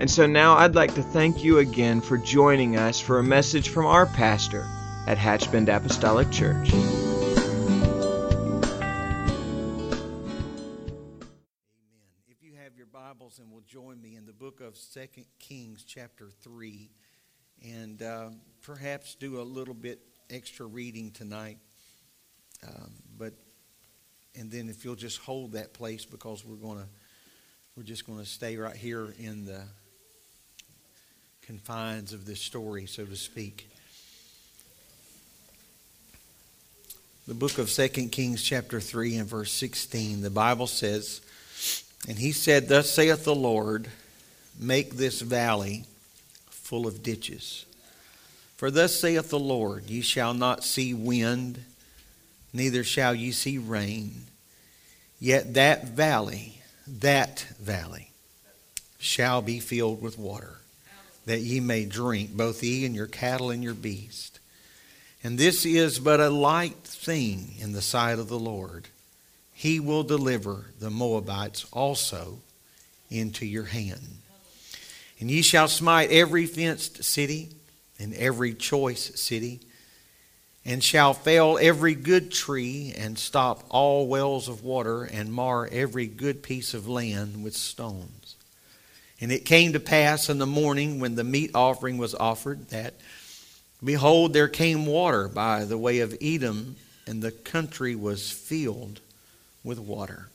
And so now I'd like to thank you again for joining us for a message from our pastor at Hatchbend Apostolic Church. Amen. If you have your Bibles and will join me in the book of Second Kings, chapter 3, and uh, perhaps do a little bit extra reading tonight. Um, but and then if you'll just hold that place because we're going to we're just going to stay right here in the confines of this story, so to speak. The book of Second Kings, chapter 3, and verse 16, the Bible says, And he said, Thus saith the Lord, make this valley full of ditches. For thus saith the Lord, Ye shall not see wind, neither shall ye see rain. Yet that valley, that valley, shall be filled with water, that ye may drink, both ye and your cattle and your beast. And this is but a light thing in the sight of the Lord. He will deliver the Moabites also into your hand. And ye shall smite every fenced city and every choice city, and shall fell every good tree, and stop all wells of water, and mar every good piece of land with stones. And it came to pass in the morning when the meat offering was offered that Behold, there came water by the way of Edom, and the country was filled with water.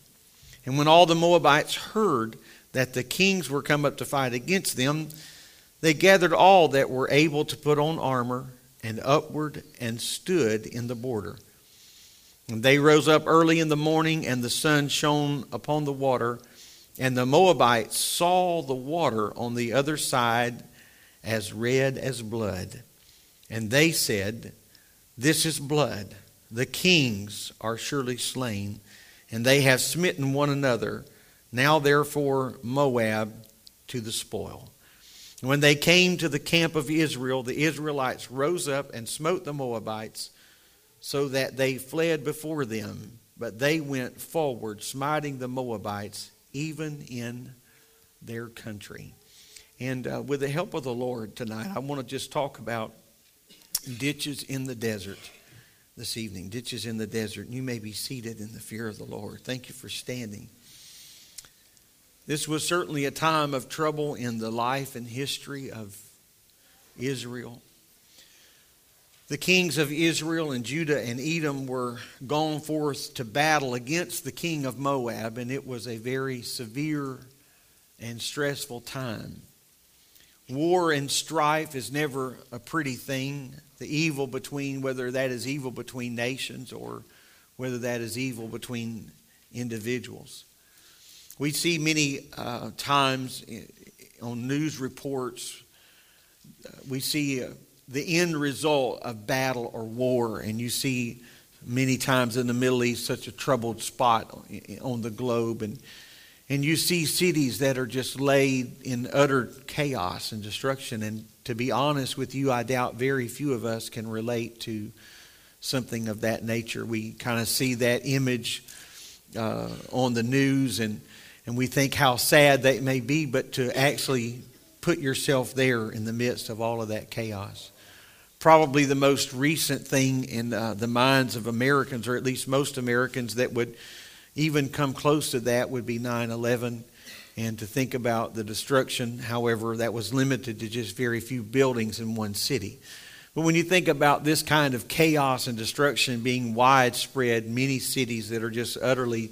And when all the Moabites heard that the kings were come up to fight against them, they gathered all that were able to put on armor and upward and stood in the border. And they rose up early in the morning, and the sun shone upon the water. And the Moabites saw the water on the other side as red as blood. And they said, This is blood. The kings are surely slain, and they have smitten one another. Now, therefore, Moab to the spoil. When they came to the camp of Israel, the Israelites rose up and smote the Moabites, so that they fled before them. But they went forward, smiting the Moabites, even in their country. And uh, with the help of the Lord tonight, I want to just talk about ditches in the desert this evening. Ditches in the desert. You may be seated in the fear of the Lord. Thank you for standing. This was certainly a time of trouble in the life and history of Israel. The kings of Israel and Judah and Edom were gone forth to battle against the king of Moab, and it was a very severe and stressful time. War and strife is never a pretty thing. The evil between, whether that is evil between nations or whether that is evil between individuals. We see many uh, times on news reports, uh, we see uh, the end result of battle or war, and you see many times in the Middle East such a troubled spot on the globe. And and you see cities that are just laid in utter chaos and destruction. And to be honest with you, I doubt very few of us can relate to something of that nature. We kind of see that image uh, on the news and, and we think how sad that may be, but to actually put yourself there in the midst of all of that chaos. Probably the most recent thing in uh, the minds of Americans, or at least most Americans, that would even come close to that would be 9 11. And to think about the destruction, however, that was limited to just very few buildings in one city. But when you think about this kind of chaos and destruction being widespread, many cities that are just utterly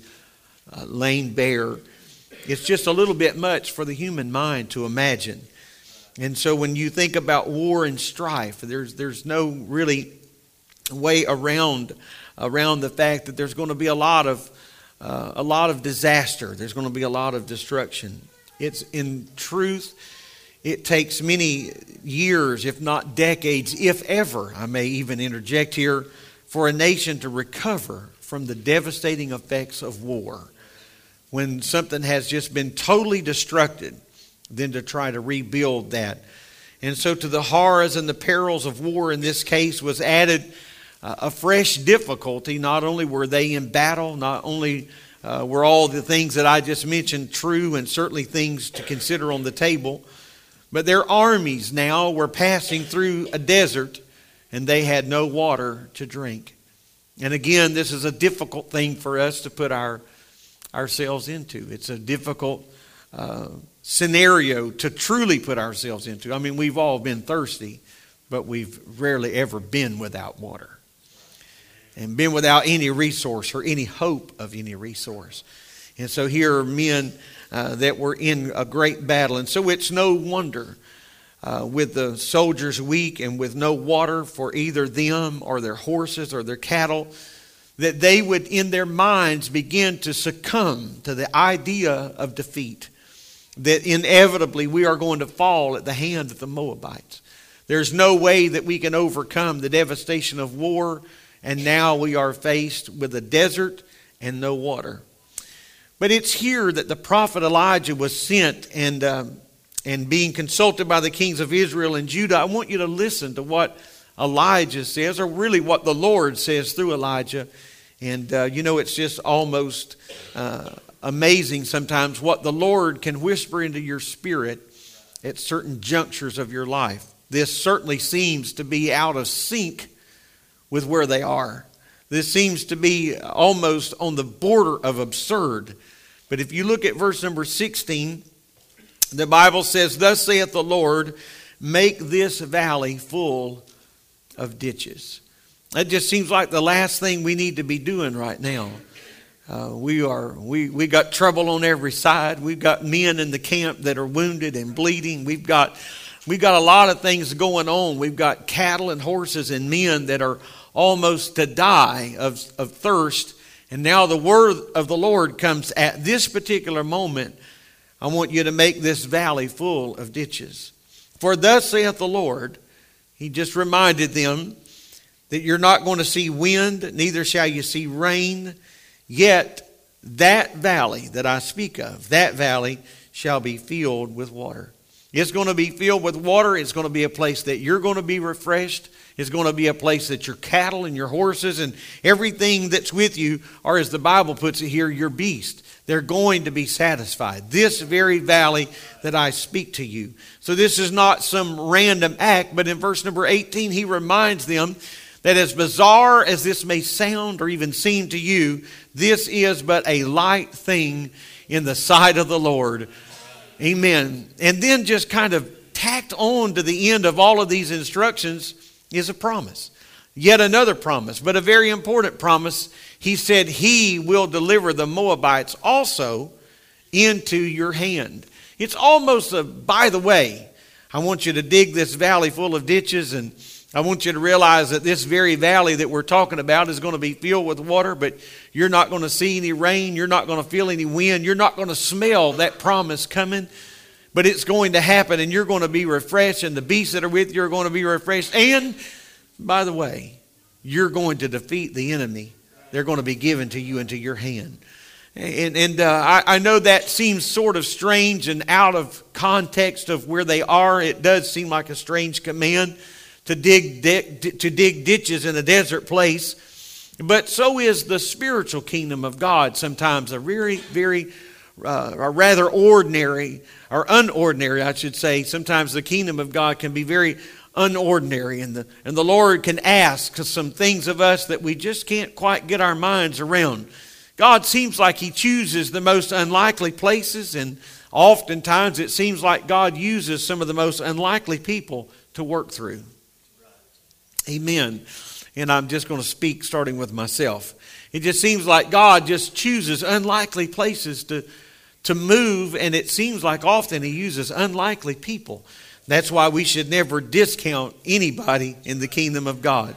uh, laid bare, it's just a little bit much for the human mind to imagine. And so when you think about war and strife, there's, there's no really way around, around the fact that there's going to be a lot of uh, a lot of disaster. There's going to be a lot of destruction. It's in truth, it takes many years, if not decades, if ever, I may even interject here, for a nation to recover from the devastating effects of war. When something has just been totally destructed, then to try to rebuild that. And so, to the horrors and the perils of war in this case was added uh, a fresh difficulty. Not only were they in battle, not only uh, were all the things that I just mentioned true and certainly things to consider on the table, but their armies now were passing through a desert and they had no water to drink. And again, this is a difficult thing for us to put our, ourselves into. It's a difficult uh, scenario to truly put ourselves into. I mean, we've all been thirsty, but we've rarely ever been without water and been without any resource or any hope of any resource. And so here are men uh, that were in a great battle. And so it's no wonder uh, with the soldiers weak and with no water for either them or their horses or their cattle that they would, in their minds, begin to succumb to the idea of defeat. That inevitably we are going to fall at the hand of the Moabites. There's no way that we can overcome the devastation of war, and now we are faced with a desert and no water. But it's here that the prophet Elijah was sent and, um, and being consulted by the kings of Israel and Judah. I want you to listen to what Elijah says, or really what the Lord says through Elijah. And uh, you know, it's just almost uh, amazing sometimes what the Lord can whisper into your spirit at certain junctures of your life. This certainly seems to be out of sync with where they are. This seems to be almost on the border of absurd. But if you look at verse number 16, the Bible says, Thus saith the Lord, make this valley full of ditches. That just seems like the last thing we need to be doing right now. Uh, we are we we got trouble on every side. We've got men in the camp that are wounded and bleeding. We've got we've got a lot of things going on. We've got cattle and horses and men that are almost to die of, of thirst. And now the word of the Lord comes at this particular moment. I want you to make this valley full of ditches. For thus saith the Lord, he just reminded them that you're not going to see wind, neither shall you see rain, yet that valley that I speak of, that valley shall be filled with water. It's going to be filled with water. It's going to be a place that you're going to be refreshed It's going to be a place that your cattle and your horses and everything that's with you, or as the Bible puts it here, your beast, they're going to be satisfied. This very valley that I speak to you. So this is not some random act, but in verse number 18, he reminds them that as bizarre as this may sound or even seem to you, this is but a light thing in the sight of the Lord. Amen. And then just kind of tacked on to the end of all of these instructions is a promise. Yet another promise, but a very important promise. He said, He will deliver the Moabites also into your hand. It's almost a, by the way, I want you to dig this valley full of ditches, and I want you to realize that this very valley that we're talking about is going to be filled with water, but you're not going to see any rain. You're not going to feel any wind. You're not going to smell that promise coming but it's going to happen and you're going to be refreshed and the beasts that are with you are going to be refreshed. And by the way, you're going to defeat the enemy. They're going to be given to you into your hand. And, and uh, I, I, know that seems sort of strange and out of context of where they are. It does seem like a strange command to dig, to dig ditches in a desert place. But so is the spiritual kingdom of God sometimes a very, very uh, a rather ordinary or unordinary, I should say. Sometimes the kingdom of God can be very unordinary, and the, and the Lord can ask some things of us that we just can't quite get our minds around. God seems like He chooses the most unlikely places, and oftentimes it seems like God uses some of the most unlikely people to work through. Amen. And I'm just going to speak starting with myself. It just seems like God just chooses unlikely places to to move, and it seems like often he uses unlikely people. That's why we should never discount anybody in the kingdom of God.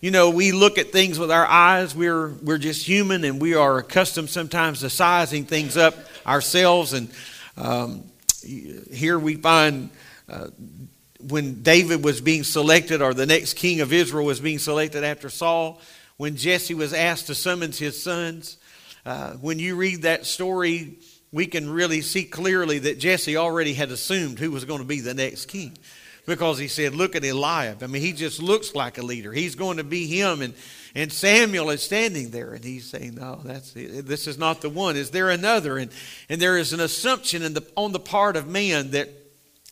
You know, we look at things with our eyes. We're, we're just human and we are accustomed sometimes to sizing things up ourselves. And um, here we find uh, when David was being selected, or the next king of Israel was being selected after Saul, when Jesse was asked to summons his sons. Uh, when you read that story, we can really see clearly that Jesse already had assumed who was going to be the next king because he said, Look at Eliab. I mean, he just looks like a leader. He's going to be him. And, and Samuel is standing there and he's saying, No, that's this is not the one. Is there another? And, and there is an assumption in the, on the part of man that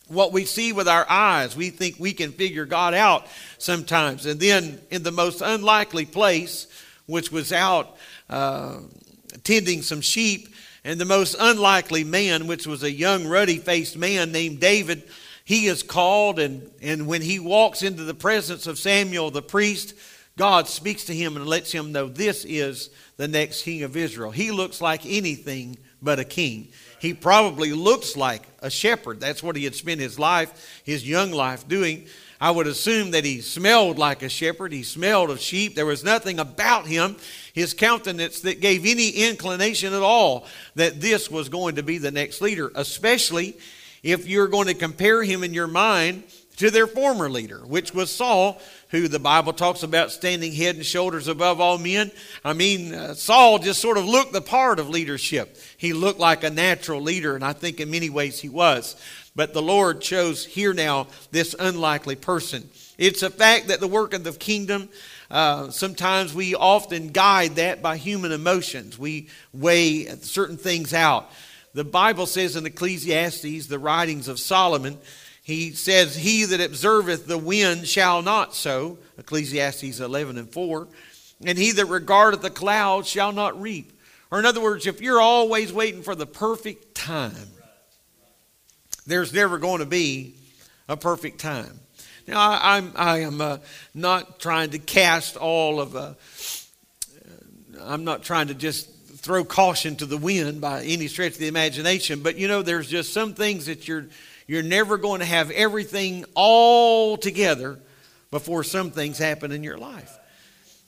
what we see with our eyes, we think we can figure God out sometimes. And then in the most unlikely place, which was out uh, tending some sheep, and the most unlikely man, which was a young, ruddy faced man named David, he is called, and, and when he walks into the presence of Samuel the priest, God speaks to him and lets him know this is the next king of Israel. He looks like anything but a king. He probably looks like a shepherd. That's what he had spent his life, his young life, doing. I would assume that he smelled like a shepherd. He smelled of sheep. There was nothing about him, his countenance, that gave any inclination at all that this was going to be the next leader, especially if you're going to compare him in your mind to their former leader, which was Saul, who the Bible talks about standing head and shoulders above all men. I mean, uh, Saul just sort of looked the part of leadership. He looked like a natural leader, and I think in many ways he was. But the Lord chose here now this unlikely person. It's a fact that the work of the kingdom, uh, sometimes we often guide that by human emotions. We weigh certain things out. The Bible says in Ecclesiastes, the writings of Solomon, he says, He that observeth the wind shall not sow, Ecclesiastes 11 and 4, and he that regardeth the clouds shall not reap. Or, in other words, if you're always waiting for the perfect time, there's never going to be a perfect time. Now, I, I'm, I am uh, not trying to cast all of, uh, I'm not trying to just throw caution to the wind by any stretch of the imagination, but you know, there's just some things that you're you're never going to have everything all together before some things happen in your life.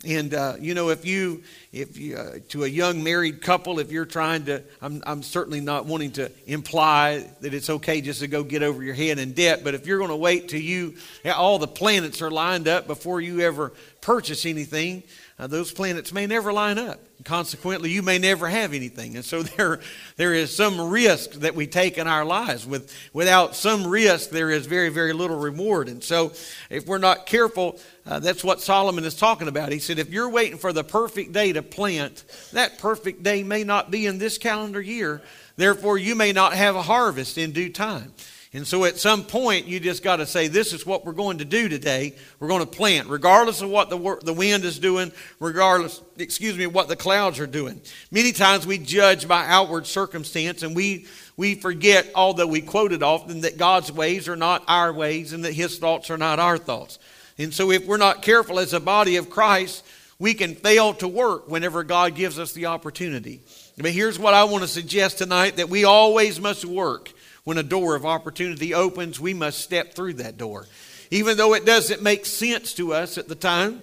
And uh, you know, if you, if you, uh, to a young married couple, if you're trying to, I'm, I'm certainly not wanting to imply that it's okay just to go get over your head in debt. But if you're going to wait till you, all the planets are lined up before you ever purchase anything, uh, those planets may never line up. Consequently, you may never have anything. And so there, there is some risk that we take in our lives. With, without some risk, there is very, very little reward. And so if we're not careful, uh, that's what Solomon is talking about. He said, if you're waiting for the perfect day to plant, that perfect day may not be in this calendar year. Therefore, you may not have a harvest in due time. And so at some point, you just got to say, this is what we're going to do today. We're going to plant, regardless of what the, the wind is doing, regardless, excuse me, what the clouds are doing. Many times we judge by outward circumstance and we, we forget, although we quote it often, that God's ways are not our ways and that His thoughts are not our thoughts. And so if we're not careful as a body of Christ, we can fail to work whenever God gives us the opportunity. But here's what I want to suggest tonight that we always must work when a door of opportunity opens, we must step through that door. Even though it doesn't make sense to us at the time,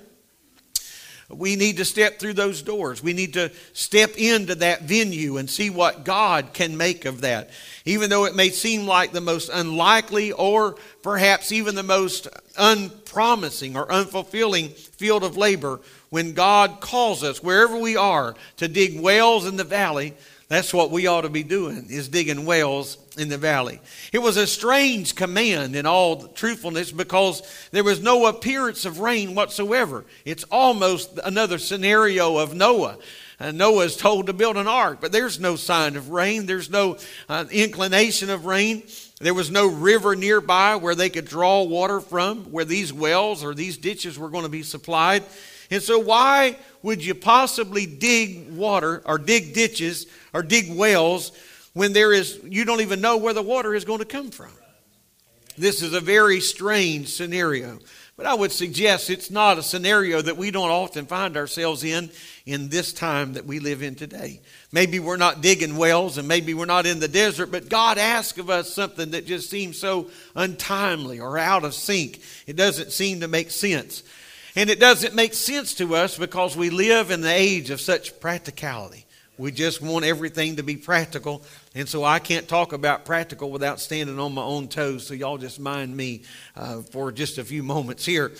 we need to step through those doors. We need to step into that venue and see what God can make of that. Even though it may seem like the most unlikely or perhaps even the most unpromising or unfulfilling field of labor, when God calls us, wherever we are, to dig wells in the valley, that's what we ought to be doing, is digging wells in the valley. It was a strange command in all truthfulness because there was no appearance of rain whatsoever. It's almost another scenario of Noah. Uh, Noah is told to build an ark, but there's no sign of rain. There's no uh, inclination of rain. There was no river nearby where they could draw water from, where these wells or these ditches were going to be supplied. And so, why would you possibly dig water or dig ditches or dig wells when there is you don't even know where the water is going to come from? This is a very strange scenario. But I would suggest it's not a scenario that we don't often find ourselves in in this time that we live in today. Maybe we're not digging wells and maybe we're not in the desert, but God asks of us something that just seems so untimely or out of sync. It doesn't seem to make sense. And it doesn't make sense to us because we live in the age of such practicality. We just want everything to be practical. And so I can't talk about practical without standing on my own toes. So y'all just mind me uh, for just a few moments here.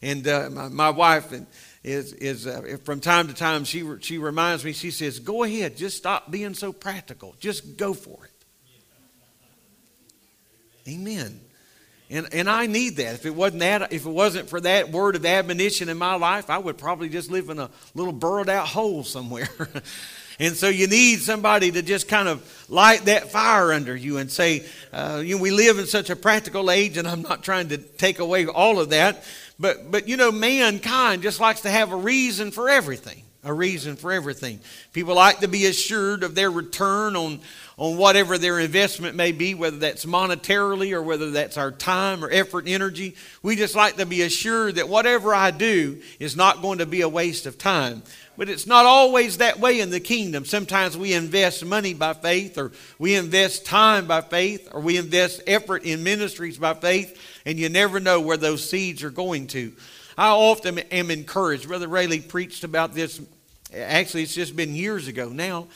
And uh, my, my, wife is, is uh, from time to time, she, she reminds me, she says, Go ahead, just stop being so practical. Just go for it. Amen. And, and I need that. If it wasn't that, if it wasn't for that word of admonition in my life, I would probably just live in a little burrowed out hole somewhere. And so you need somebody to just kind of light that fire under you and say, uh, you know, we live in such a practical age, and I'm not trying to take away all of that. But, but you know, mankind just likes to have a reason for everything. A reason for everything. People like to be assured of their return on, on whatever their investment may be, whether that's monetarily or whether that's our time or effort and energy. We just like to be assured that whatever I do is not going to be a waste of time. But it's not always that way in the kingdom. Sometimes we invest money by faith, or we invest time by faith, or we invest effort in ministries by faith, and you never know where those seeds are going to. I often am encouraged. Brother Rayleigh preached about this. Actually, it's just been years ago now.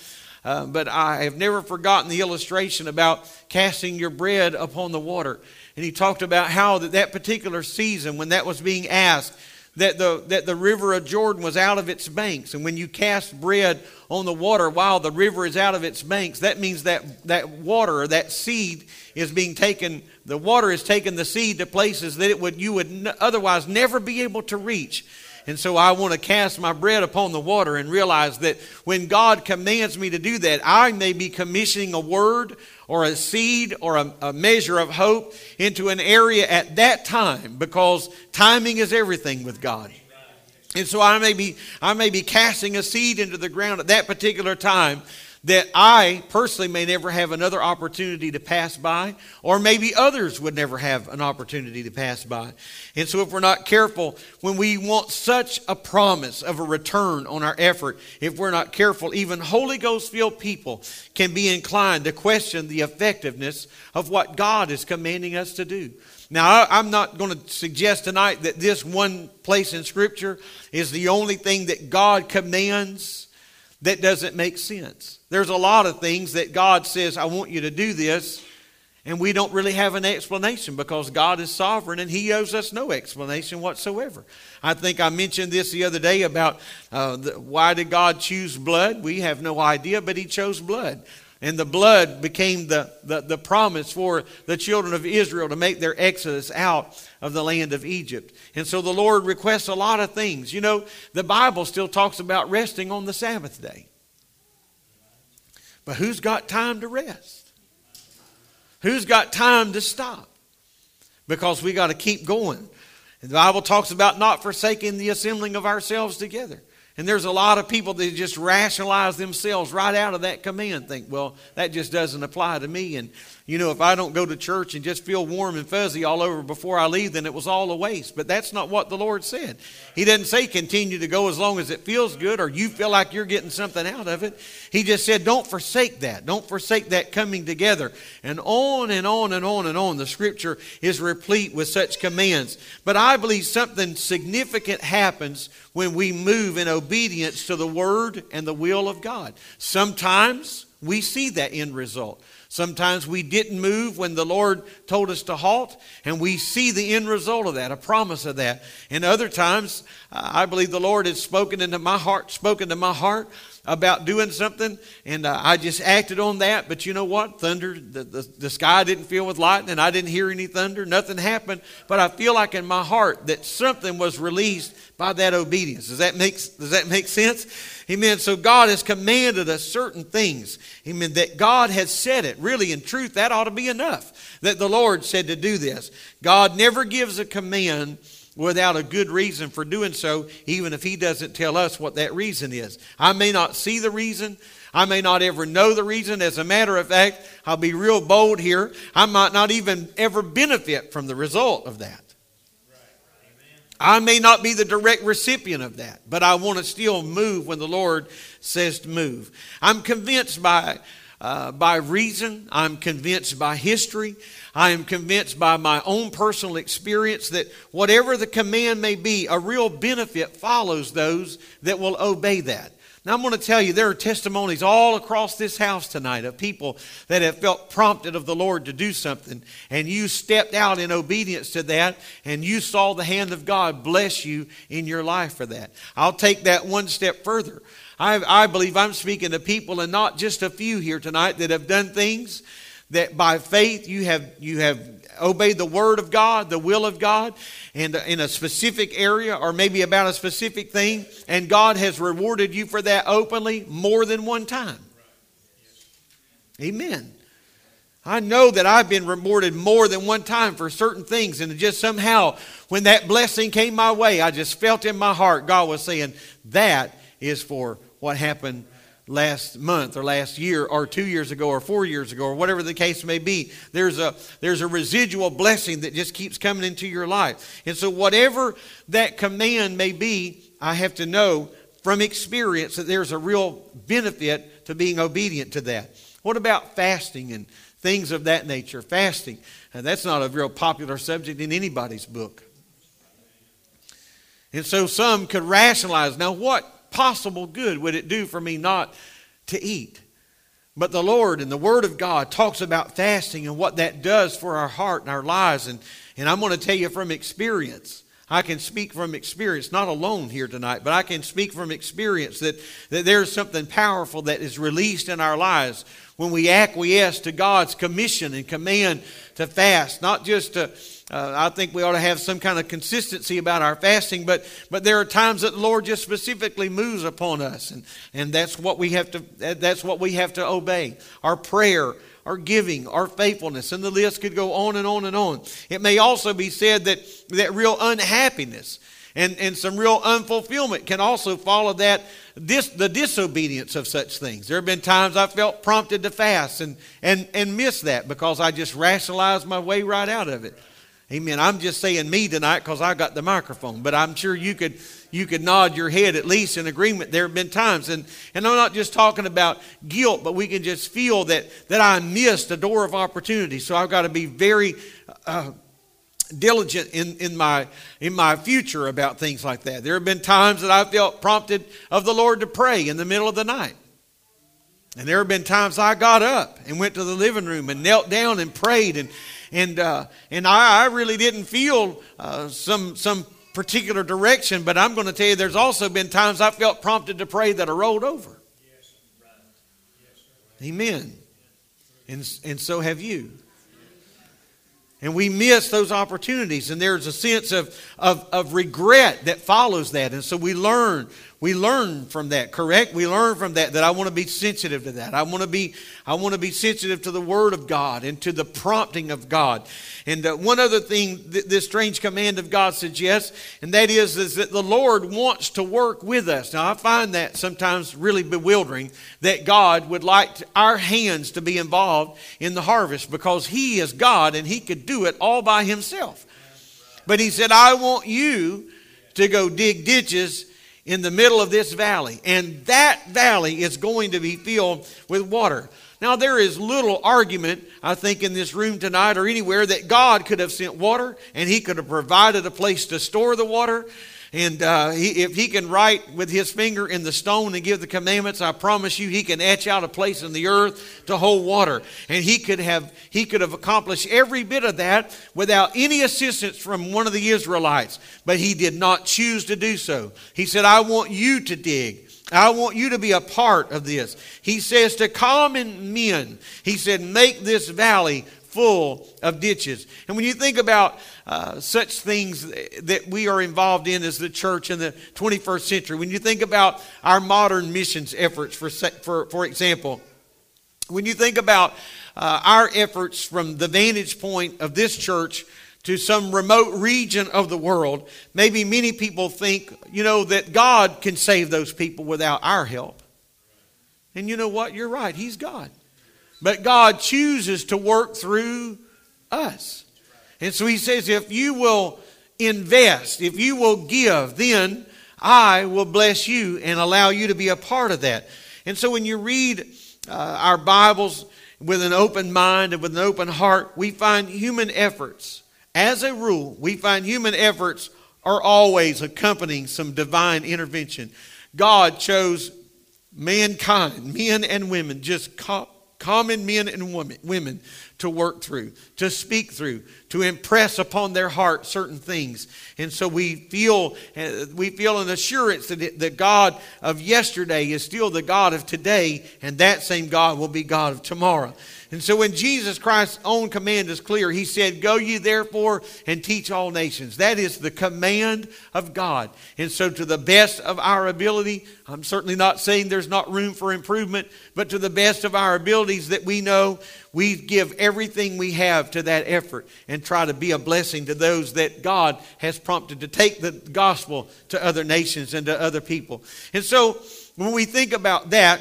Uh, but I have never forgotten the illustration about casting your bread upon the water. And he talked about how that, that particular season, when that was being asked, that the, that the river of Jordan was out of its banks. And when you cast bread on the water while the river is out of its banks, that means that that water that seed is being taken, the water is taking the seed to places that it would, you would otherwise never be able to reach. And so I want to cast my bread upon the water and realize that when God commands me to do that, I may be commissioning a word or a seed or a, a, measure of hope into an area at that time because timing is everything with God. And so I may be I may be casting a seed into the ground at that particular time that I personally may never have another opportunity to pass by, or maybe others would never have an opportunity to pass by. And so, if we're not careful, when we want such a promise of a return on our effort, if we're not careful, even Holy Ghost filled people can be inclined to question the effectiveness of what God is commanding us to do. Now, I'm not going to suggest tonight that this one place in Scripture is the only thing that God commands that doesn't make sense. There's a lot of things that God says, I want you to do this, and we don't really have an explanation because God is sovereign and He owes us no explanation whatsoever. I think I mentioned this the other day about uh, the, why did God choose blood? We have no idea, but He chose blood. And the blood became the, the, the, promise for the children of Israel to make their exodus out of the land of Egypt. And so the Lord requests a lot of things. You know, the Bible still talks about resting on the Sabbath day. But who's got time to rest? Who's got time to stop? Because we got to keep going. And the Bible talks about not forsaking the assembling of ourselves together. And there's a lot of people that just rationalize themselves right out of that command, think, well, that just doesn't apply to me. And you know, if I don't go to church and just feel warm and fuzzy all over before I leave, then it was all a waste. But that's not what the Lord said. He doesn't say continue to go as long as it feels good or you feel like you're getting something out of it. He just said don't forsake that. Don't forsake that coming together. And on and on and on and on. The scripture is replete with such commands. But I believe something significant happens when we move in obedience to the word and the will of God. Sometimes we see that end result. Sometimes we didn't move when the Lord told us to halt, and we see the end result of that, a promise of that. And other times, I believe the Lord has spoken into my heart, spoken to my heart about doing something, and uh, I just acted on that. But you know what? Thunder, the, the, the sky didn't fill with lightning. I didn't hear any thunder. Nothing happened. But I feel like in my heart that something was released by that obedience. Does that make, does that make sense? Amen. So God has commanded us certain things. Amen. That God has said it. Really, in truth, that ought to be enough. That the Lord said to do this. God never gives a command without a good reason for doing so, even if He doesn't tell us what that reason is. I may not see the reason. I may not ever know the reason. As a matter of fact, I'll be real bold here. I might not even ever benefit from the result of that. I may not be the direct recipient of that, but I want to still move when the Lord says to move. I'm convinced by, uh, by reason, I'm convinced by history, I am convinced by my own personal experience that whatever the command may be, a real benefit follows those that will obey that. Now, I'm going to tell you, there are testimonies all across this house tonight of people that have felt prompted of the Lord to do something, and you stepped out in obedience to that, and you saw the hand of God bless you in your life for that. I'll take that one step further. I, I believe I'm speaking to people, and not just a few here tonight, that have done things that by faith you have, you have obeyed the word of God, the will of God, and in a specific area or maybe about a specific thing, and God has rewarded you for that openly more than one time. Amen. I know that I've been rewarded more than one time for certain things, and just somehow, when that blessing came my way, I just felt in my heart God was saying, That is for what happened last month or last year or two years ago or four years ago or whatever the case may be. There's a, there's a residual blessing that just keeps coming into your life. And so, whatever that command may be, I have to know from experience that there's a real benefit to being obedient to that. What about fasting and things of that nature? Fasting. And that's not a real popular subject in anybody's book. And so some could rationalize now, what possible good would it do for me not to eat? But the Lord and the Word of God talks about fasting and what that does for our heart and our lives. And, and I'm going to tell you from experience. I can speak from experience, not alone here tonight, but I can speak from experience that, that there's something powerful that is released in our lives when we acquiesce to God's commission and command to fast, not just to uh, I think we ought to have some kind of consistency about our fasting, but, but there are times that the Lord just specifically moves upon us, and, and that's, what we have to, that's what we have to obey. Our prayer, our giving, our faithfulness, and the list could go on and on and on. It may also be said that, that real unhappiness and, and some real unfulfillment can also follow that this, the disobedience of such things. There have been times I felt prompted to fast and, and, and miss that because I just rationalized my way right out of it. Amen. I'm just saying me tonight because I got the microphone, but I'm sure you could you could nod your head at least in agreement. There have been times, and, and I'm not just talking about guilt, but we can just feel that that I missed a door of opportunity. So I've got to be very uh, diligent in, in my in my future about things like that. There have been times that I felt prompted of the Lord to pray in the middle of the night. And there have been times I got up and went to the living room and knelt down and prayed and and uh, and I, I, really didn't feel uh, some some particular direction. But I'm going to tell you, there's also been times I felt prompted to pray that I rolled over. Amen. And and so have you. And we miss those opportunities, and there's a sense of, of, of regret that follows that. And so we learn we learn from that correct? We learn from that that i want to be sensitive to that. I want to be i want to be sensitive to the word of god and to the prompting of god. And uh, one other thing th- this strange command of god suggests and that is is that the lord wants to work with us. Now i find that sometimes really bewildering that god would like our hands to be involved in the harvest because he is god and he could do it all by himself. But he said i want you to go dig ditches in the middle of this valley, and that valley is going to be filled with water. Now, there is little argument, I think, in this room tonight or anywhere that God could have sent water and He could have provided a place to store the water. And uh, he, if he can write with his finger in the stone and give the commandments, I promise you, he can etch out a place in the earth to hold water. And he could have he could have accomplished every bit of that without any assistance from one of the Israelites. But he did not choose to do so. He said, "I want you to dig." I want you to be a part of this. He says to common men, he said, make this valley full of ditches. And when you think about uh, such things that we are involved in as the church in the 21st century, when you think about our modern missions efforts, for, for, for example, when you think about uh, our efforts from the vantage point of this church to some remote region of the world, maybe many people think, you know, that God can save those people without our help. And you know what? You're right. He's God. But God chooses to work through us. And so he says, if you will invest, if you will give, then I will bless you and allow you to be a part of that. And so when you read uh, our Bibles with an open mind and with an open heart, we find human efforts. As a rule, we find human efforts are always accompanying some divine intervention. God chose mankind, men and women, just common men and women, to work through, to speak through, to impress upon their heart certain things. And so we feel, uh, we feel an assurance that the God of yesterday is still the God of today, and that same God will be God of tomorrow. And so when Jesus Christ's own command is clear, he said, Go ye therefore and teach all nations. That is the command of God. And so to the best of our ability, I'm certainly not saying there's not room for improvement, but to the best of our abilities that we know, we give everything we have to that effort and try to be a blessing to those that God has prompted to take the gospel to other nations and to other people. And so when we think about that,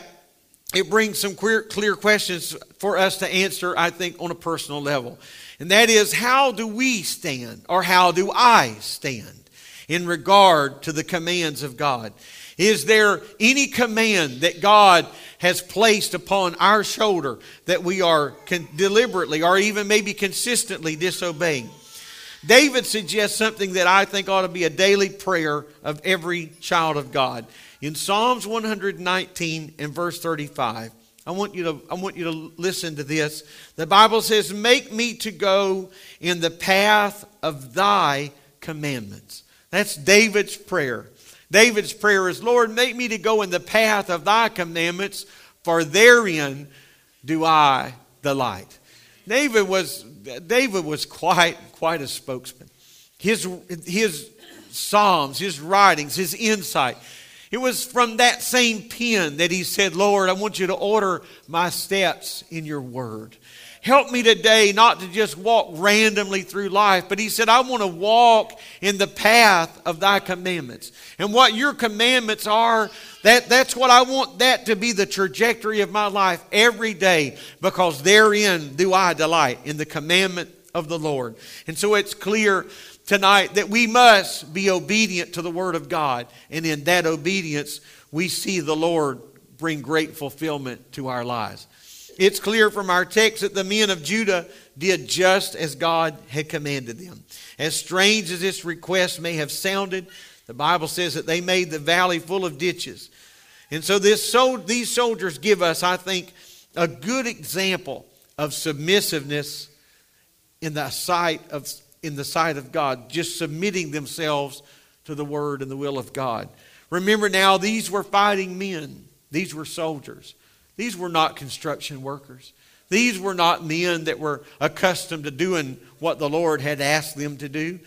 it brings some clear, clear questions for us to answer, I think, on a personal level. And that is, how do we stand, or how do I stand in regard to the commands of God? Is there any command that God has placed upon our shoulder that we are con- deliberately or even maybe consistently disobeying? David suggests something that I think ought to be a daily prayer of every child of God. In Psalms 119 and verse 35, I want you to I want you to listen to this. The Bible says, "Make me to go in the path of thy commandments." That's David's prayer. David's prayer is, "Lord, make me to go in the path of thy commandments, for therein do I delight." David was David was quite quite a spokesman. His his psalms, his writings, his insight it was from that same pen that he said, Lord, I want you to order my steps in your word. Help me today not to just walk randomly through life, but he said, I want to walk in the path of thy commandments. And what your commandments are, that, that's what I want that to be the trajectory of my life every day, because therein do I delight in the commandment of the Lord. And so it's clear tonight that we must be obedient to the Word of God. And in that obedience, we see the Lord bring great fulfillment to our lives. It's clear from our text that the men of Judah did just as God had commanded them. As strange as this request may have sounded, the Bible says that they made the valley full of ditches. And so this, these soldiers give us, I think, a good example of submissiveness in the sight of in the sight of God, just submitting themselves to the word and the will of God. Remember now, these were fighting men, these were soldiers, these were not construction workers. These were not men that were accustomed to doing what the Lord had asked them to do.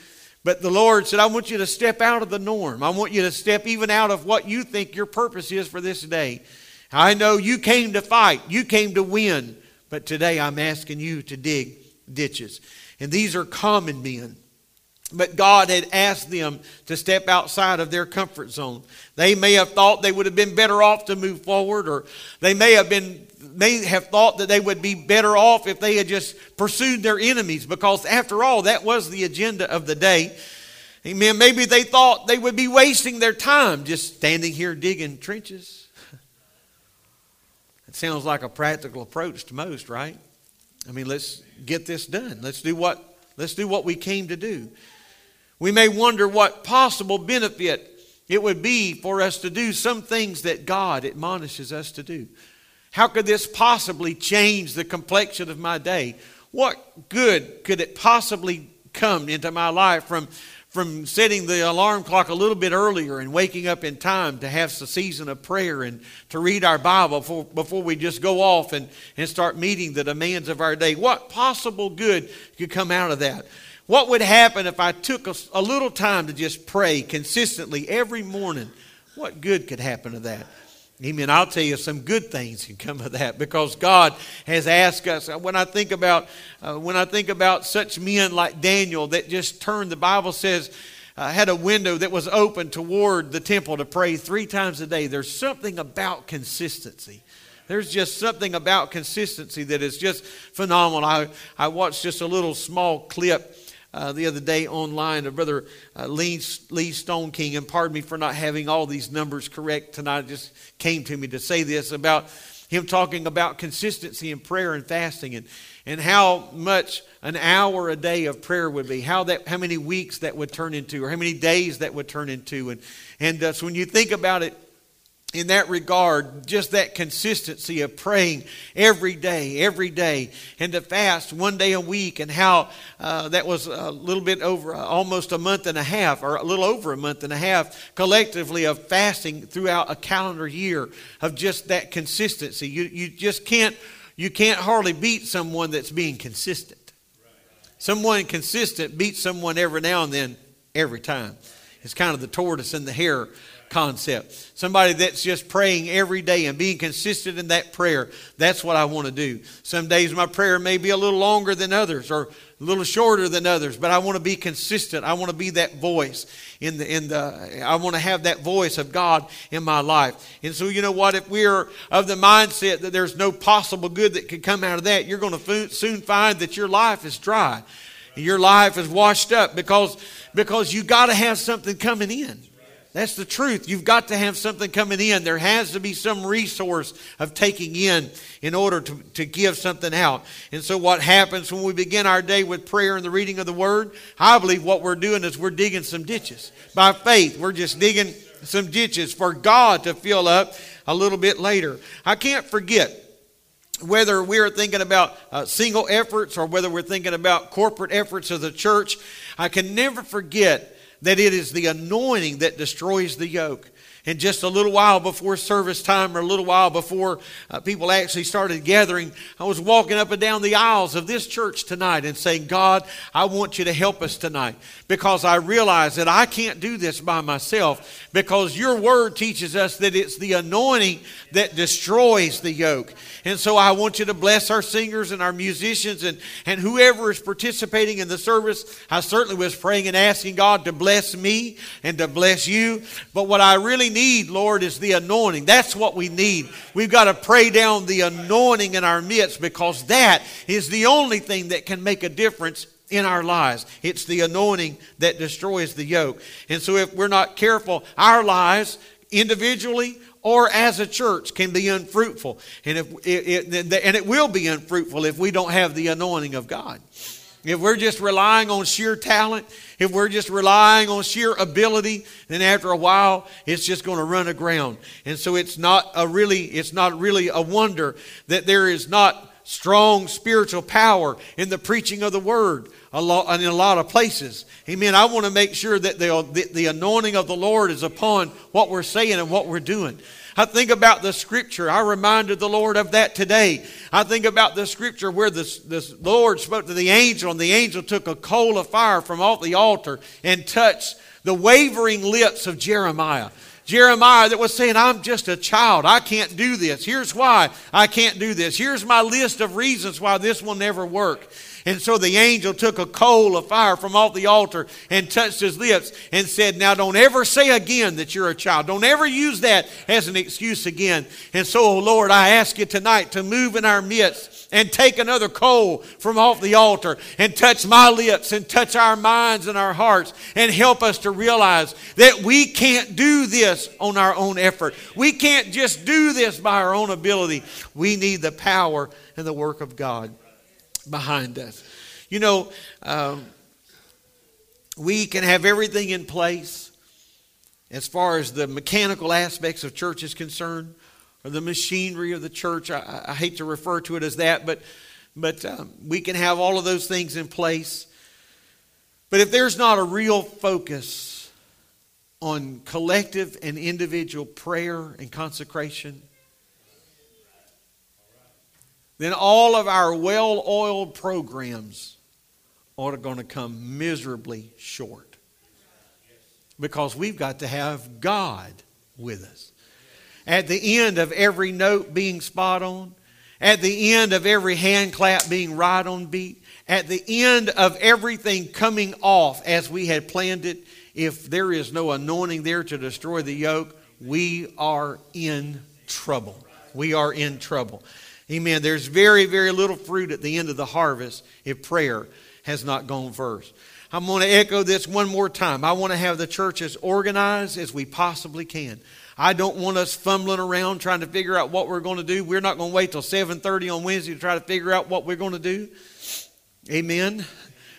But the Lord said, I want you to step out of the norm. I want you to step even out of what you think your purpose is for this day. I know you came to fight, you came to win, but today I'm asking you to dig ditches. And these are common men. But God had asked them to step outside of their comfort zone. They may have thought they would have been better off to move forward, or they may have been may have thought that they would be better off if they had just pursued their enemies, because after all, that was the agenda of the day. Amen. Maybe they thought they would be wasting their time just standing here digging trenches. It sounds like a practical approach to most, right? I mean, let's get this done. Let's do what let's do what we came to do. We may wonder what possible benefit it would be for us to do some things that God admonishes us to do. How could this possibly change the complexion of my day? What good could it possibly come into my life from from setting the alarm clock a little bit earlier and waking up in time to have a season of prayer and to read our Bible before, before we just go off and, and start meeting the demands of our day. What possible good could come out of that? What would happen if I took a, a little time to just pray consistently every morning? What good could happen to that? Amen. I'll tell you some good things can come of that because God has asked us. When I think about uh, when I think about such men like Daniel that just turned, the Bible says, uh, had a window that was open toward the temple to pray three times a day. There's something about consistency. There's just something about consistency that is just phenomenal. I, I watched just a little small clip uh, the other day online of Brother uh, Lee, Lee Stoneking, and pardon me for not having all these numbers correct tonight. Just came to me to say this about him talking about consistency in prayer and fasting and, and how much an hour a day of prayer would be, how, that, how many weeks that would turn into, or how many days that would turn into. And, and uh, so when you think about it, in that regard, just that consistency of praying every day, every day, and to fast one day a week, and how uh, that was a little bit over uh, almost a month and a half, or a little over a month and a half, collectively of fasting throughout a calendar year of just that consistency. You, you just can't, you can't hardly beat someone that's being consistent. Someone consistent beats someone every now and then, every time. It's kind of the tortoise and the hare concept. Somebody that's just praying every day and being consistent in that prayer. That's what I want to do. Some days my prayer may be a little longer than others or a little shorter than others, but I want to be consistent. I want to be that voice in the in the I want to have that voice of God in my life. And so you know what if we're of the mindset that there's no possible good that could come out of that, you're going to soon find that your life is dry. Your life is washed up because because you got to have something coming in. That's the truth. You've got to have something coming in. There has to be some resource of taking in in order to, to give something out. And so, what happens when we begin our day with prayer and the reading of the Word? I believe what we're doing is we're digging some ditches. By faith, we're just digging some ditches for God to fill up a little bit later. I can't forget whether we're thinking about uh, single efforts or whether we're thinking about corporate efforts of the church, I can never forget that it is the anointing that destroys the yoke. And just a little while before service time, or a little while before uh, people actually started gathering, I was walking up and down the aisles of this church tonight and saying, God, I want you to help us tonight because I realize that I can't do this by myself because your word teaches us that it's the anointing that destroys the yoke. And so I want you to bless our singers and our musicians and, and whoever is participating in the service. I certainly was praying and asking God to bless me and to bless you. But what I really need, Lord, is the anointing. That's what we need. We've got to pray down the anointing in our midst because that is the only thing that can make a difference in our lives. It's the anointing that destroys the yoke. And so if we're not careful, our lives individually or as a church can be unfruitful. And, if, it, it, and it will be unfruitful if we don't have the anointing of God. If we're just relying on sheer talent, if we're just relying on sheer ability, then after a while it's just going to run aground. And so it's not a really it's not really a wonder that there is not strong spiritual power in the preaching of the word a lot, in a lot of places. Amen. I want to make sure that the, the, the anointing of the Lord is upon what we're saying and what we're doing. I think about the scripture. I reminded the Lord of that today. I think about the scripture where the, the Lord spoke to the angel, and the angel took a coal of fire from off the altar and touched the wavering lips of Jeremiah. Jeremiah that was saying, I'm just a child. I can't do this. Here's why I can't do this. Here's my list of reasons why this will never work. And so the angel took a coal of fire from off the altar and touched his lips and said, Now don't ever say again that you're a child. Don't ever use that as an excuse again. And so, oh Lord, I ask you tonight to move in our midst and take another coal from off the altar and touch my lips and touch our minds and our hearts and help us to realize that we can't do this on our own effort. We can't just do this by our own ability. We need the power and the work of God behind us. You know, um, we can have everything in place as far as the mechanical aspects of church is concerned, or the machinery of the church. I, I hate to refer to it as that, but but um, we can have all of those things in place. But if there's not a real focus on collective and individual prayer and consecration, then all of our well oiled programs are going to come miserably short. Because we've got to have God with us. At the end of every note being spot on, at the end of every hand clap being right on beat, at the end of everything coming off as we had planned it, if there is no anointing there to destroy the yoke, we are in trouble. We are in trouble. Amen. There's very, very little fruit at the end of the harvest if prayer has not gone first. I'm going to echo this one more time. I want to have the church as organized as we possibly can. I don't want us fumbling around trying to figure out what we're going to do. We're not going to wait till 7:30 on Wednesday to try to figure out what we're going to do. Amen.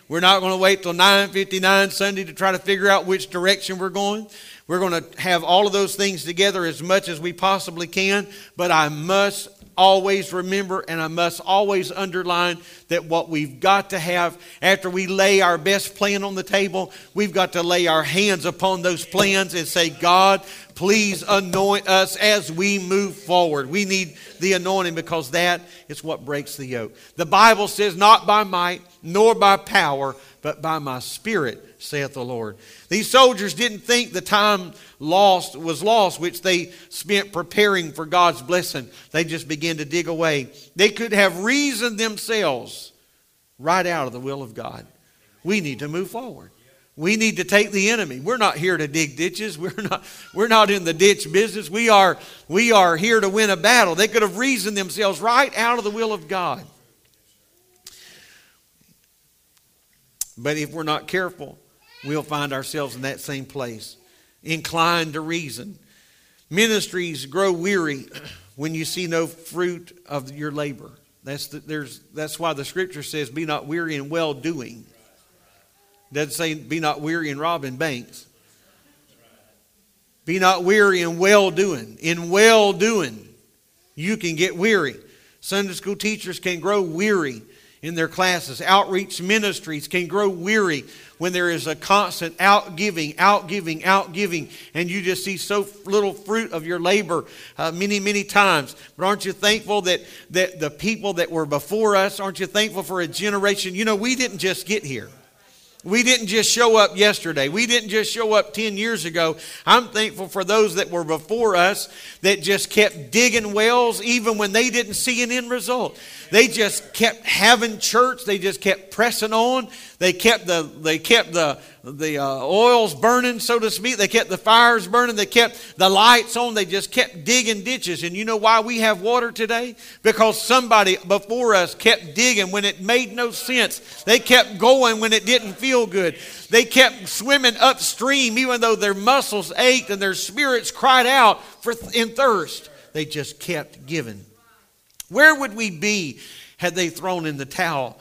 We're not going to wait till 9:59 Sunday to try to figure out which direction we're going. We're going to have all of those things together as much as we possibly can, but I must always remember and I must always underline that what we've got to have after we lay our best plan on the table, we've got to lay our hands upon those plans and say, God, please anoint us as we move forward. We need the anointing because that is what breaks the yoke. The Bible says, not by might nor by power, but by my spirit saith the Lord. These soldiers didn't think the time lost was lost, which they spent preparing for God's blessing. They just began to dig away. They could have reasoned themselves right out of the will of God. We need to move forward. We need to take the enemy. We're not here to dig ditches. We're not, we're not in the ditch business. We are, we are here to win a battle. They could have reasoned themselves right out of the will of God. But if we're not careful, we'll find ourselves in that same place, inclined to reason. Ministries grow weary when you see no fruit of your labor. That's, the, there's, that's why the scripture says, Be not weary in well doing. Doesn't say, Be not weary in robbing banks. Be not weary in well doing. In well doing, you can get weary. Sunday school teachers can grow weary in their classes. Outreach ministries can grow weary when there is a constant outgiving, outgiving, outgiving, and you just see so little fruit of your labor uh, many, many times. But aren't you thankful that, that the people that were before us, aren't you thankful for a generation? You know, we didn't just get here. We didn't just show up yesterday. We didn't just show up 10 years ago. I'm thankful for those that were before us that just kept digging wells even when they didn't see an end result. They just kept having church. They just kept pressing on. They kept the, they kept the, the uh, oils burning, so to speak. They kept the fires burning. They kept the lights on. They just kept digging ditches. And you know why we have water today? Because somebody before us kept digging when it made no sense. They kept going when it didn't feel good. They kept swimming upstream even though their muscles ached and their spirits cried out for, in thirst. They just kept giving. Where would we be had they thrown in the towel?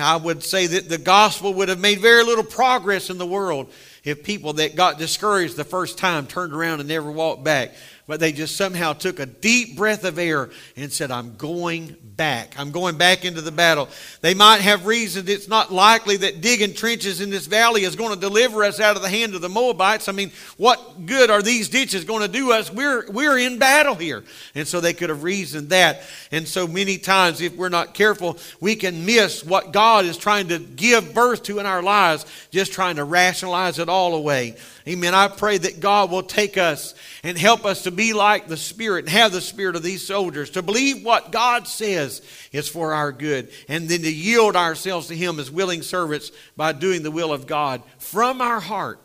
I would say that the gospel would have made very little progress in the world if people that got discouraged the first time turned around and never walked back but they just somehow took a deep breath of air and said, I'm going back. I'm going back into the battle. They might have reasoned it's not likely that digging trenches in this valley is going to deliver us out of the hand of the Moabites. I mean, what good are these ditches going to do us? We're, we're in battle here. And so they could have reasoned that. And so many times, if we're not careful, we can miss what God is trying to give birth to in our lives, just trying to rationalize it all away. Amen. I pray that God will take us and help us to be like the Spirit and have the Spirit of these soldiers, to believe what God says is for our good, and then to yield ourselves to Him as willing servants by doing the will of God from our heart.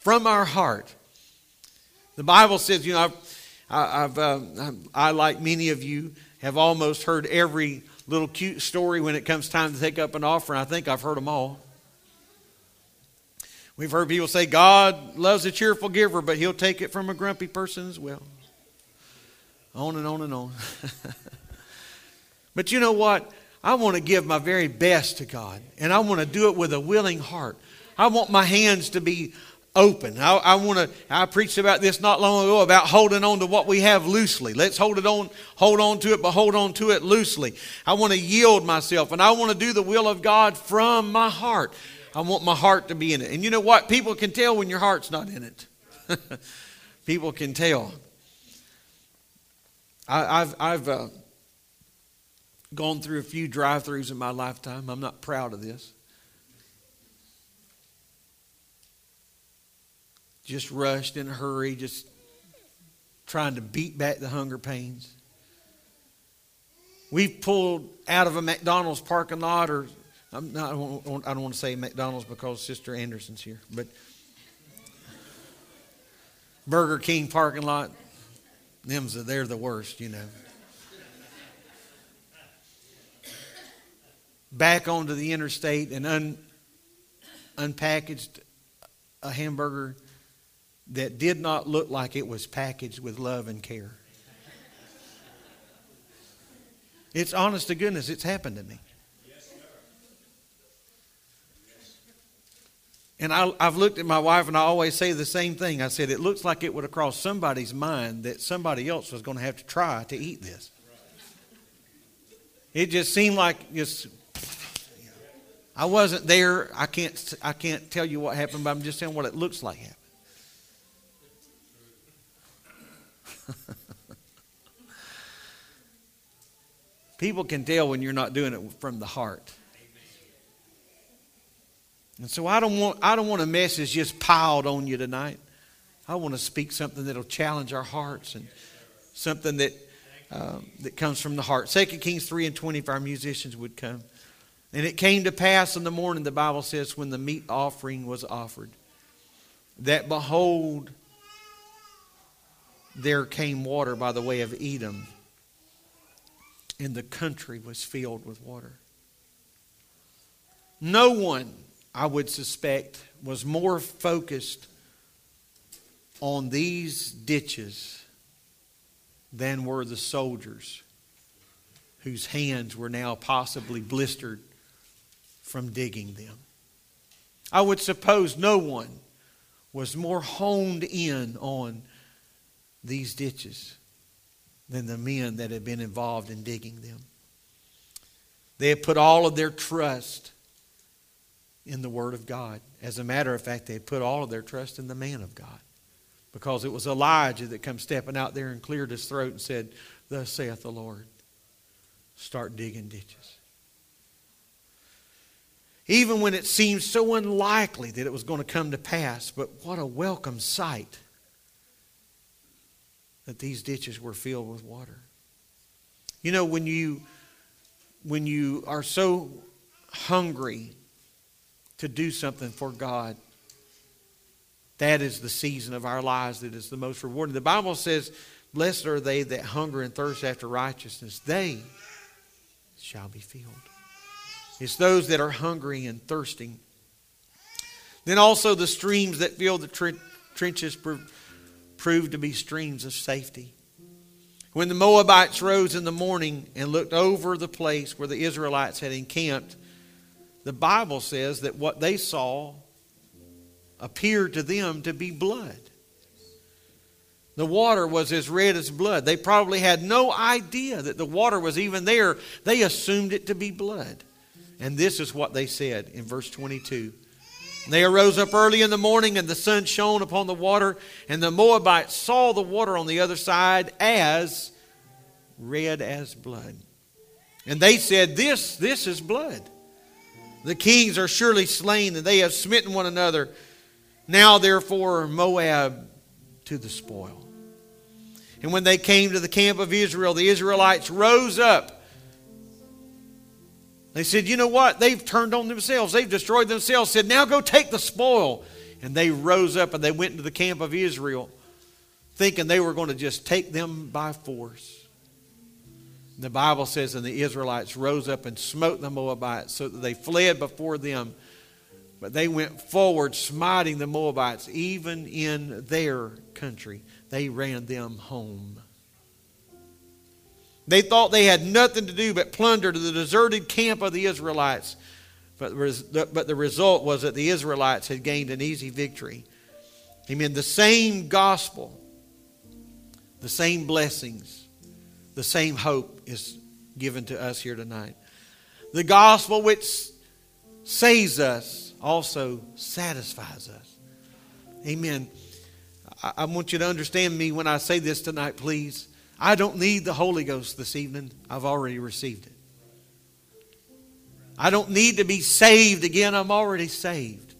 From our heart. The Bible says, you know, I've, I've uh, I, like many of you, have almost heard every little cute story when it comes time to take up an offering. I think I've heard them all. We've heard people say God loves a cheerful giver, but he'll take it from a grumpy person as well. On and on and on. but you know what? I want to give my very best to God, and I want to do it with a willing heart. I want my hands to be open. I, I want to. I preached about this not long ago about holding on to what we have loosely. Let's hold it on, hold on to it, but hold on to it loosely. I want to yield myself, and I want to do the will of God from my heart. I want my heart to be in it. And you know what? People can tell when your heart's not in it. People can tell. I, have I've uh, gone through a few drive throughs in my lifetime. I'm not proud of this. Just rushed in a hurry, just trying to beat back the hunger pains. We've pulled out of a McDonald's parking lot or I'm not, I don't, want to say McDonald's because Sister Anderson's here, but Burger King parking lot, them's they're the worst, you know. Back onto the interstate and un, unpackaged a hamburger that did not look like it was packaged with love and care. It's honest to goodness, it's happened to me. And I, have looked at my wife and I always say the same thing. I said, it looks like it would have crossed somebody's mind that somebody else was going to have to try to eat this. It just seemed like just. I wasn't there. I can't. I can't tell you what happened, but I'm just saying what it looks like happened. People can tell when you're not doing it from the heart. And so I don't want I don't want a message just piled on you tonight. I want to speak something that'll challenge our hearts and something that um, comes from the heart. Second Kings three and twenty, if our musicians would come. And it came to pass in the morning, the Bible says, when the meat offering was offered, that behold, there came water by the way of Edom, and the country was filled with water. No one I would suspect, was more focused on these ditches than were the soldiers whose hands were now possibly blistered from digging them. I would suppose no one was more honed in on these ditches than the men that had been involved in digging them. They had put all of their trust in the Word of God. As a matter of fact, they put all of their trust in the man of God because it was Elijah that come stepping out there and cleared his throat and said, Thus saith the Lord. Start digging ditches. Even when it seemed so unlikely that it was going to come to pass, but what a welcome sight that these ditches were filled with water. You know, when you when you are so hungry to do something for God. That is the season of our lives that is the most rewarding. The Bible says, Blessed are they that hunger and thirst after righteousness. They shall be filled. It's those that are hungry and thirsting. Then also the streams that fill the trenches proved to be streams of safety. When the Moabites rose in the morning and looked over the place where the Israelites had encamped, the Bible says that what they saw appeared to them to be blood. The water was as red as blood. They probably had no idea that the water was even there. They assumed it to be blood. And this is what they said in verse 22. They arose up early in the morning, and the sun shone upon the water, and the Moabites saw the water on the other side as red as blood. And they said, This, this is blood. The kings are surely slain, and they have smitten one another. Now, therefore, Moab to the spoil. And when they came to the camp of Israel, the Israelites rose up. They said, You know what? They've turned on themselves. They've destroyed themselves. Said, Now go take the spoil. And they rose up and they went into the camp of Israel, thinking they were going to just take them by force. The Bible says, and the Israelites rose up and smote the Moabites so that they fled before them. But they went forward, smiting the Moabites, even in their country. They ran them home. They thought they had nothing to do but plunder the deserted camp of the Israelites. But, but the result was that the Israelites had gained an easy victory. Amen. The same gospel, the same blessings, the same hope is given to us here tonight. The gospel which saves us also satisfies us. Amen. I, want you to understand me when I say this tonight, please. I don't need the Holy Ghost this evening. I've already received it. I don't need to be saved again. I'm already saved.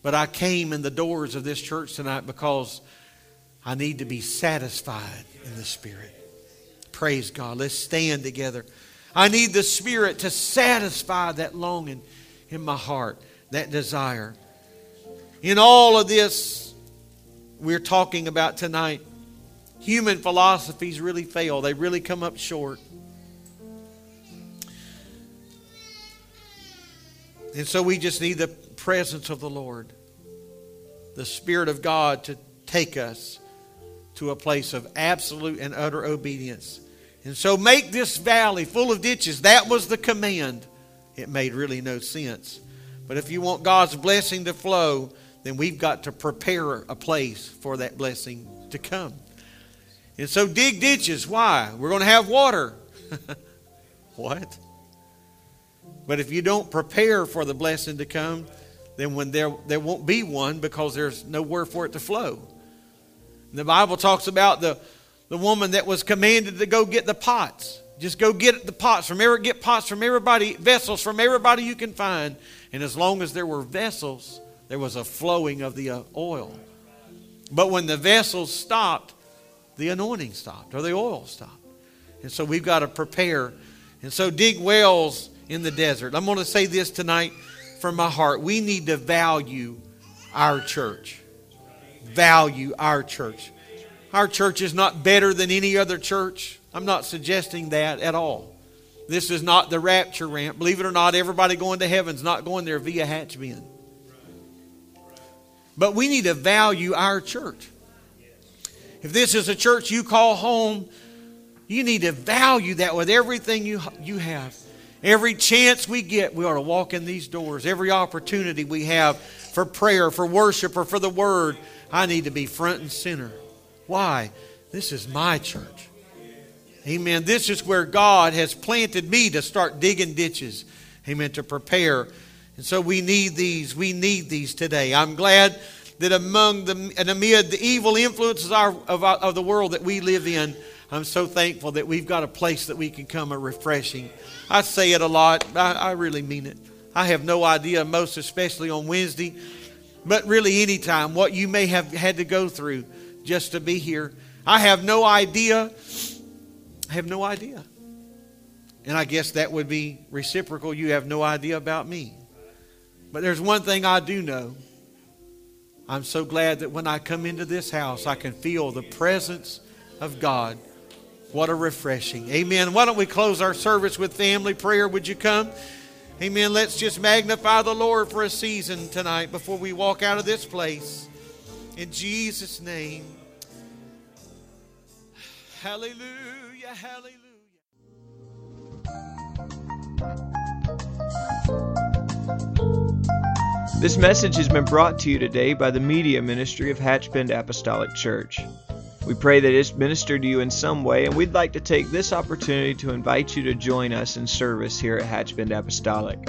But I came in the doors of this church tonight because I need to be satisfied in the Spirit. Praise God. Let's stand together. I need the Spirit to satisfy that longing in my heart, that desire. In all of this we're talking about tonight, human philosophies really fail, they really come up short. And so we just need the presence of the Lord, the Spirit of God to take us to a place of absolute and utter obedience and so make this valley full of ditches. That was the command. It made really no sense. But if you want God's blessing to flow, then we've got to prepare a place for that blessing to come. And so dig ditches. Why? We're going to have water. what? But if you don't prepare for the blessing to come, then when there there won't be one because there's nowhere for it to flow. And the Bible talks about the the woman that was commanded to go get the pots. Just go get the pots from every get pots from everybody, vessels from everybody you can find. And as long as there were vessels, there was a flowing of the uh, oil. But when the vessels stopped, the anointing stopped or the oil stopped. And so we've got to prepare. And so dig wells in the desert. I'm going to say this tonight from my heart. We need to value our church. Value our church. Our church is not better than any other church. I'm not suggesting that at all. This is not the rapture ramp. Believe it or not, everybody going to heaven's not going there via Hatchbend. But we need to value our church. If this is a church you call home, you need to value that with everything you, you have. Every chance we get, we ought to walk in these doors. Every opportunity we have for prayer, for worship, or for the word, I need to be front and center. Why? This is my church. Amen. This is where God has planted me to start digging ditches. Amen. To prepare. And so we need these. We need these today. I'm glad that among the and amid the evil influences of, of, of the world that we live in, I'm so thankful that we've got a place that we can come a refreshing. I say it a lot. I, I really mean it. I have no idea, most especially on Wednesday, but really anytime, what you may have had to go through just to be here. I have no idea. I have no idea. And I guess that would be reciprocal. You have no idea about me. But there's one thing I do know. I'm so glad that when I come into this house, I can feel the presence of God what a refreshing. Amen. Why don't we close our service with family prayer? Would you come? Amen. Let's just magnify the Lord for a season tonight before we walk out of this place. In Jesus' name. Hallelujah. Hallelujah. This message has been brought to you today by the Media Ministry of Hatchbend Apostolic Church. We pray that it's ministered to you in some way, and we'd like to take this opportunity to invite you to join us in service here at Hatchbend Apostolic.